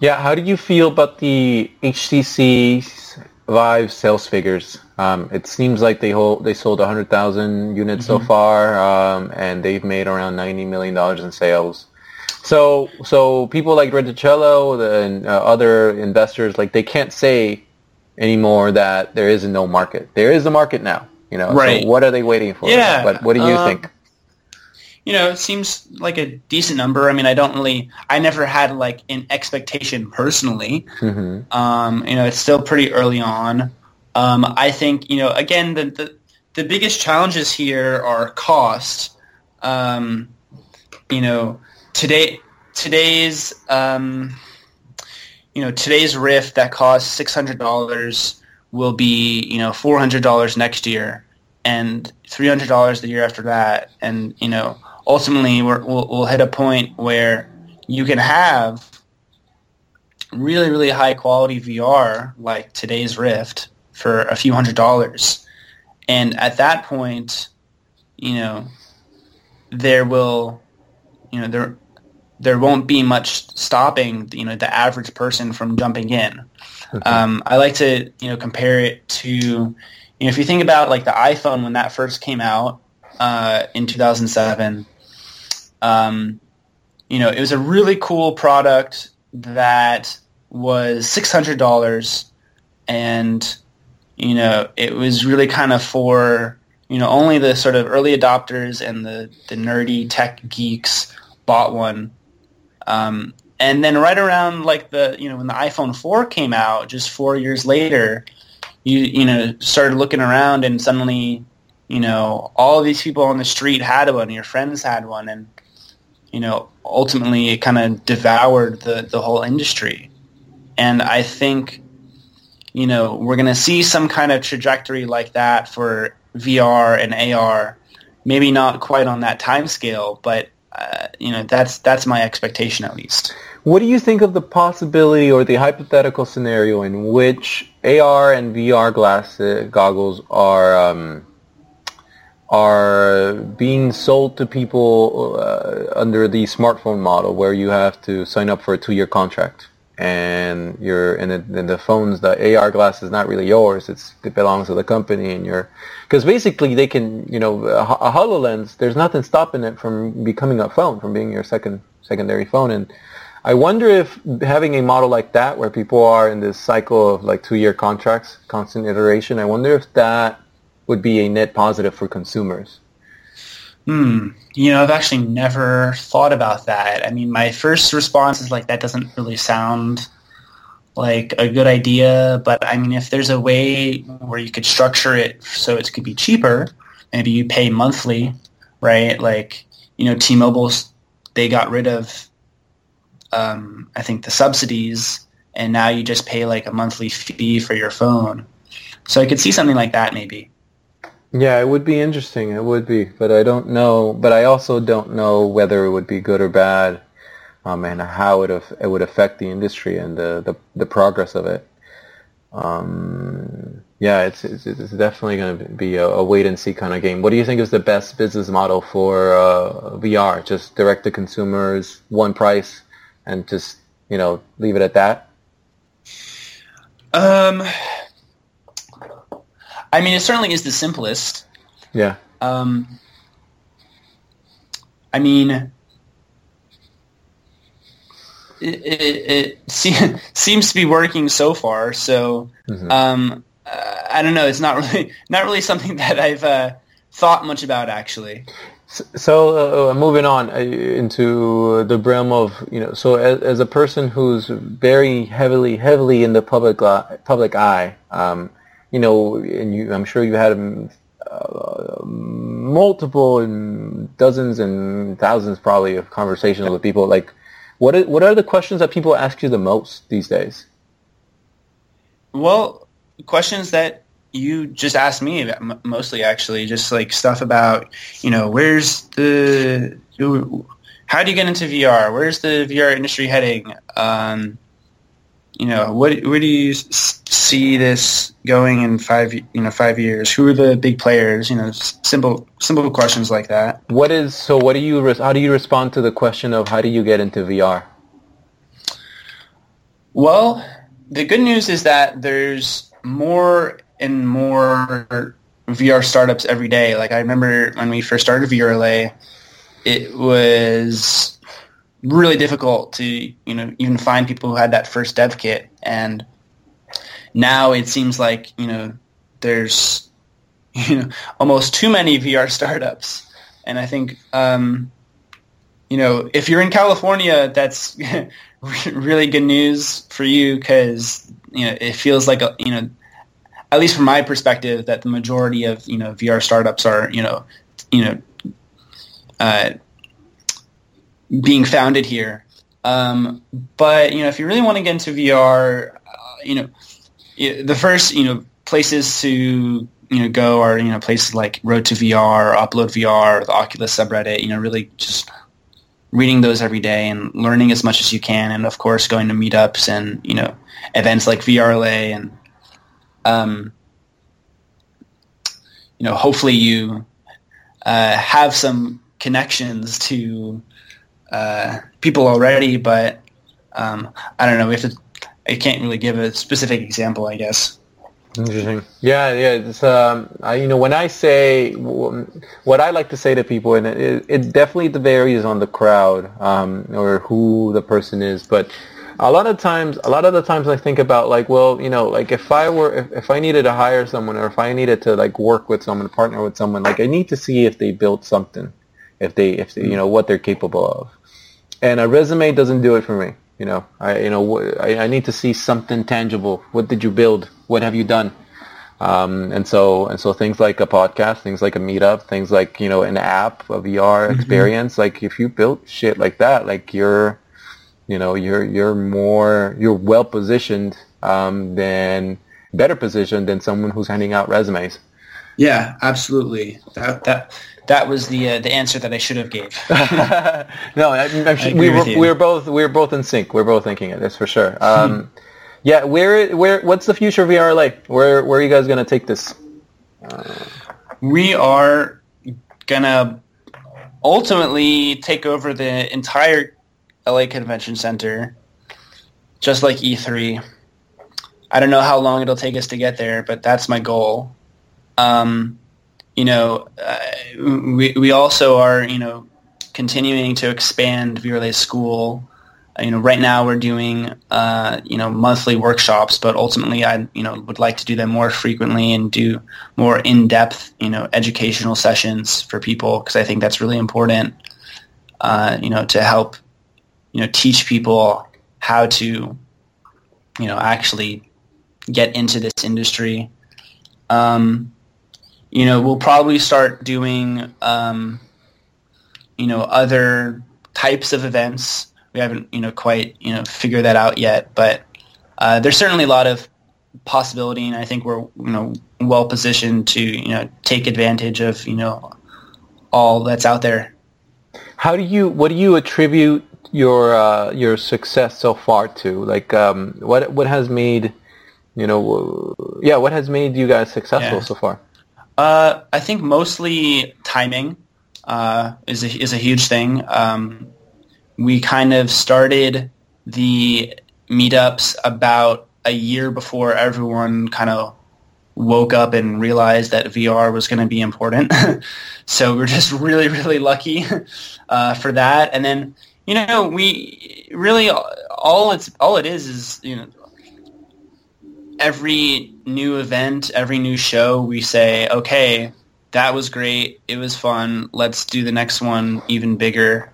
Yeah, how do you feel about the HTC Vive sales figures? Um, it seems like they hold, they sold 100,000 units mm-hmm. so far, um, and they've made around 90 million dollars in sales. So, so people like Riccitiello and uh, other investors, like they can't say anymore that there is no market. There is a market now. You know, right? So what are they waiting for? Yeah. But what do you um, think? You know, it seems like a decent number. I mean, I don't really, I never had like an expectation personally. Mm-hmm. Um, you know, it's still pretty early on. Um, I think, you know, again, the, the, the biggest challenges here are cost. Um, you know, today, today's, um, you know, today's Rift that costs six hundred dollars will be, you know, four hundred dollars next year, and three hundred dollars the year after that, and you know, ultimately we will we'll hit a point where you can have really really high quality VR like today's Rift for a few hundred dollars, and at that point, you know, there will, you know, there there won't be much stopping you know the average person from jumping in. Um, I like to you know compare it to you know if you think about like the iPhone when that first came out uh, in 2007. Um, you know, it was a really cool product that was six hundred dollars, and you know, it was really kind of for you know only the sort of early adopters and the the nerdy tech geeks bought one um, and then right around like the you know when the iPhone 4 came out, just four years later, you you know started looking around and suddenly you know all these people on the street had one, your friends had one, and you know ultimately it kind of devoured the the whole industry. And I think you know we're going to see some kind of trajectory like that for VR and AR. Maybe not quite on that time scale, but uh, you know that's that's my expectation at least. What do you think of the possibility or the hypothetical scenario in which AR and VR glass uh, goggles are um, are being sold to people uh, under the smartphone model, where you have to sign up for a two-year contract? and you're and the, the phones the AR glass is not really yours it's it belongs to the company and you're because basically they can you know a, a HoloLens there's nothing stopping it from becoming a phone from being your second secondary phone and I wonder if having a model like that where people are in this cycle of like two year contracts constant iteration I wonder if that would be a net positive for consumers Hmm. You know, I've actually never thought about that. I mean, my first response is like, that doesn't really sound like a good idea. But I mean, if there's a way where you could structure it so it could be cheaper, maybe you pay monthly, right? Like, you know, T-Mobile's, they got rid of, um, I think the subsidies and now you just pay like a monthly fee for your phone. So I could see something like that maybe. Yeah, it would be interesting. It would be, but I don't know. But I also don't know whether it would be good or bad, um, and how it it would affect the industry and the the, the progress of it. Um, yeah, it's, it's, it's definitely going to be a, a, wait and see kind of game. What do you think is the best business model for uh, VR? Just direct to consumers, one price, and just you know leave it at that. Um, I mean, it certainly is the simplest. Yeah. Um, I mean, it, it, it se- seems to be working so far. So mm-hmm. um, uh, I don't know. It's not really not really something that I've uh, thought much about actually. So uh, uh, moving on uh, into the realm of you know, so as, as, a person who's very heavily heavily in the public public eye, um, you know, and you, I'm sure you had um, uh, multiple and dozens and thousands probably of conversations with people. Like, what are, what are the questions that people ask you the most these days? Well, questions that you just asked me mostly actually just like stuff about you know where's the how do you get into VR where's the VR industry heading um, you know, what where do you see this going in five you know five years? Who are the big players? You know, simple simple questions like that. What is so? What do you how do you respond to the question of how do you get into VR? Well, the good news is that there's more and more VR startups every day. Like I remember when we first started VRLA, it was really difficult to you know even find people who had that first dev kit. And now it seems like you know there's you know almost too many VR startups. And I think um, you know if you're in California that's really good news for you because you know it feels like a you know at least from my perspective that the majority of you know VR startups are you know you know uh, being founded here. Um, but you know, if you really want to get into VR, uh, you know, the first you know places to you know go are you know places like Road to VR, Upload VR, the Oculus subreddit. You know, really just reading those every day and learning as much as you can, and of course going to meetups and you know events like VRLA and um, you know hopefully you uh, have some connections to uh, people already, but um, I don't know. We have to. I can't really give a specific example, I guess. Interesting. Yeah, yeah. It's, um, I, you know, when I say what I like to say to people, and it, it definitely varies on the crowd um, or who the person is, but a lot of times, a lot of the times I think about like, well, you know, like if I were, if, if I needed to hire someone or if I needed to like work with someone, partner with someone, like I need to see if they built something, if they, if they, you know, what they're capable of and a resume doesn't do it for me. You know, I you know I, I need to see something tangible. What did you build? What have you done? Um, and so and so things like a podcast, things like a meetup, things like you know an app, a VR mm-hmm. experience. Like if you built shit like that, like you're, you know, you're you're more you're well positioned um, than better positioned than someone who's handing out resumes. Yeah, absolutely. That that that was the uh, the answer that I should have gave. no, I, I we were we were both we were both in sync. We are both thinking it. That's for sure. Um, yeah, where where what's the future of VRLA? Where where are you guys going to take this? Uh, we are gonna ultimately take over the entire LA Convention Center, just like E3. I don't know how long it'll take us to get there, but that's my goal. Um, you know, uh, we we also are you know continuing to expand VRLA School. Uh, you know, right now we're doing uh, you know monthly workshops, but ultimately I you know would like to do them more frequently and do more in depth you know educational sessions for people because I think that's really important. Uh, you know, to help you know teach people how to you know actually get into this industry. Um, you know, we'll probably start doing, um, you know, other types of events. We haven't, you know, quite, you know, figured that out yet, but uh, there's certainly a lot of possibility, and I think we're, you know, well positioned to, you know, take advantage of, you know, all that's out there. How do you, what do you attribute your uh, your success so far to? Like, um, what what has made, you know, yeah, what has made you guys successful yeah. so far? Uh, I think mostly timing uh, is a, is a huge thing. Um, we kind of started the meetups about a year before everyone kind of woke up and realized that VR was going to be important. so we're just really, really lucky uh, for that. And then, you know, we really all it's all it is is you know every new event, every new show, we say, okay, that was great. It was fun. Let's do the next one even bigger.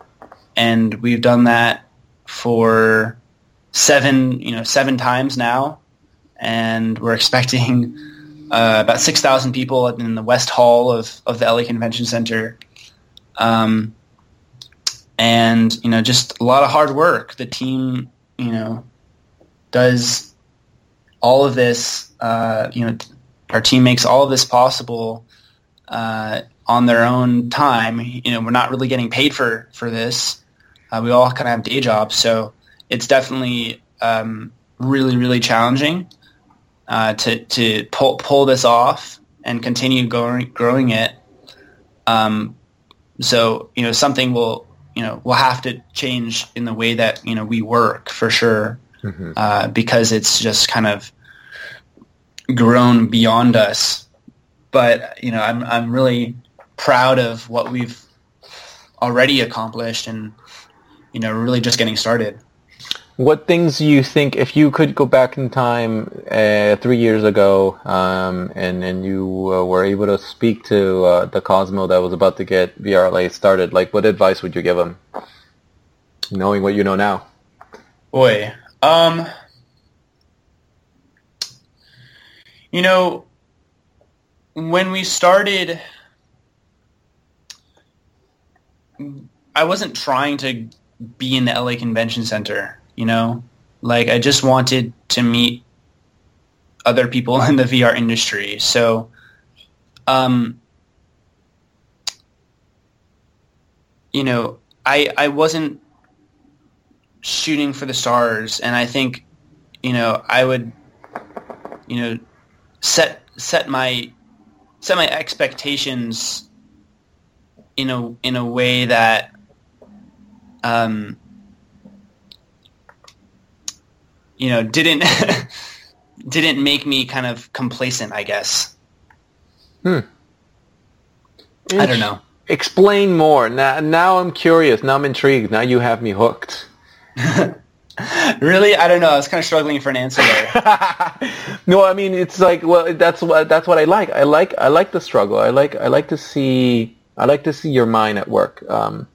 And we've done that for seven, you know, seven times now. And we're expecting uh, about 6,000 people in the West Hall of, of the LA Convention Center. Um, and, you know, just a lot of hard work. The team, you know, does all of this, uh, you know, our team makes all of this possible uh, on their own time. You know, we're not really getting paid for for this. Uh, we all kind of have day jobs, so it's definitely um, really really challenging uh, to to pull pull this off and continue growing growing it. Um, so you know something will you know will have to change in the way that you know we work for sure mm-hmm. uh, because it's just kind of grown beyond us. But you know I'm I'm really proud of what we've already accomplished and you know really just getting started. What things do you think, if you could go back in time uh, three years ago, um, and and you uh, were able to speak to uh, the Cosmo that was about to get VRLA started, like what advice would you give him, knowing what you know now? Boy, um, you know, when we started, I wasn't trying to be in the LA Convention Center you know? Like i just wanted to meet other people in the vr industry. So um you know i i wasn't shooting for the stars. And i think you know i would you know set set my set my expectations in a in a way that um you know, didn't didn't make me kind of complacent, I guess. Hmm. I don't know. Explain more. Now, now I'm curious. Now I'm intrigued. Now you have me hooked. really? I don't know. I was kind of struggling for an answer there. no, I mean it's like well, that's what that's what I like. I like I like the struggle. I like I like to see I like to see your mind at work. Um,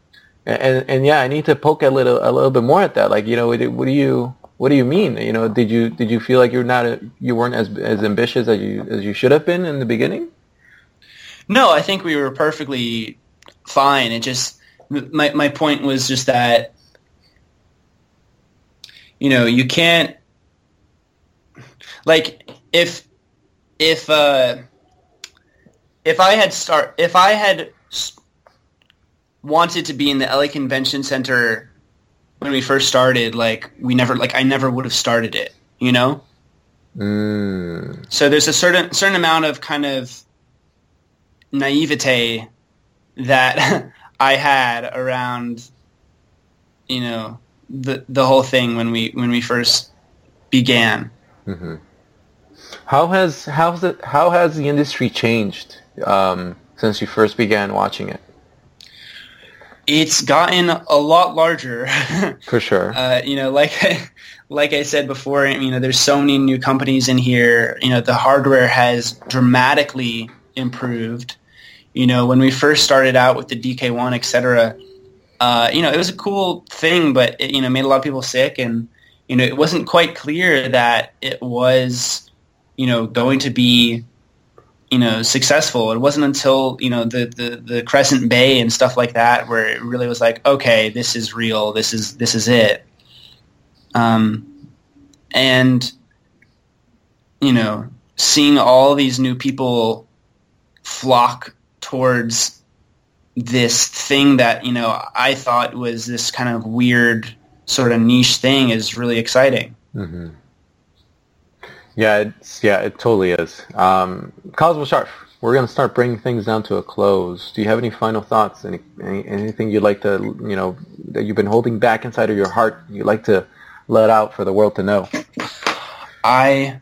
and and yeah, I need to poke a little a little bit more at that. Like you know, what, do you what do you mean? You know, did you did you feel like you're not a, you weren't as as ambitious as you as you should have been in the beginning? No, I think we were perfectly fine. It just my my point was just that you know you can't like if if uh if I had start if I had wanted to be in the LA Convention Center when we first started, like we never, like I never would have started it, you know. Mm. So there's a certain certain amount of kind of naivete that I had around, you know, the the whole thing when we when we first began. Mm-hmm. How has how's it how has the industry changed um, since you first began watching it? it's gotten a lot larger. For sure. Uh, you know, like like I said before, you know, there's so many new companies in here. You know, the hardware has dramatically improved. You know, when we first started out with the DK1, et cetera, uh, you know, it was a cool thing, but it, you know, made a lot of people sick, and you know, it wasn't quite clear that it was, you know, going to be you know successful. It wasn't until you know the, the the Crescent Bay and stuff like that where it really was like, okay, this is real. This is this is it. Um, and you know, seeing all these new people flock towards this thing that you know I thought was this kind of weird sort of niche thing is really exciting. Mm-hmm. Yeah, it's yeah, it totally is. Um, Cosmo Scharf, we're going to start bringing things down to a close. Do you have any final thoughts? Any, any anything you'd like to you know that you've been holding back inside of your heart? You'd like to let out for the world to know? I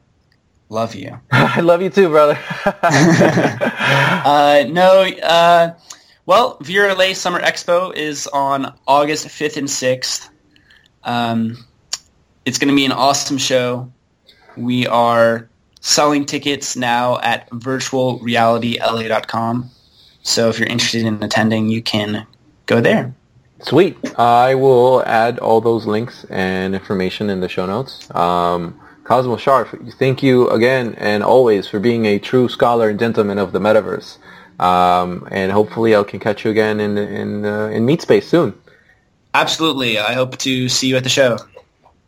love you. I love you too, brother. uh, no, uh, well, VRLA Summer Expo is on August 5th and 6th. Um, it's going to be an awesome show. We are selling tickets now at virtualrealityla.com. So if you're interested in attending, you can go there. Sweet. I will add all those links and information in the show notes. Um, Cosmo Scharf, thank you again and always for being a true scholar and gentleman of the metaverse. Um, and hopefully I can catch you again in in uh, in meatspace soon. Absolutely. I hope to see you at the show.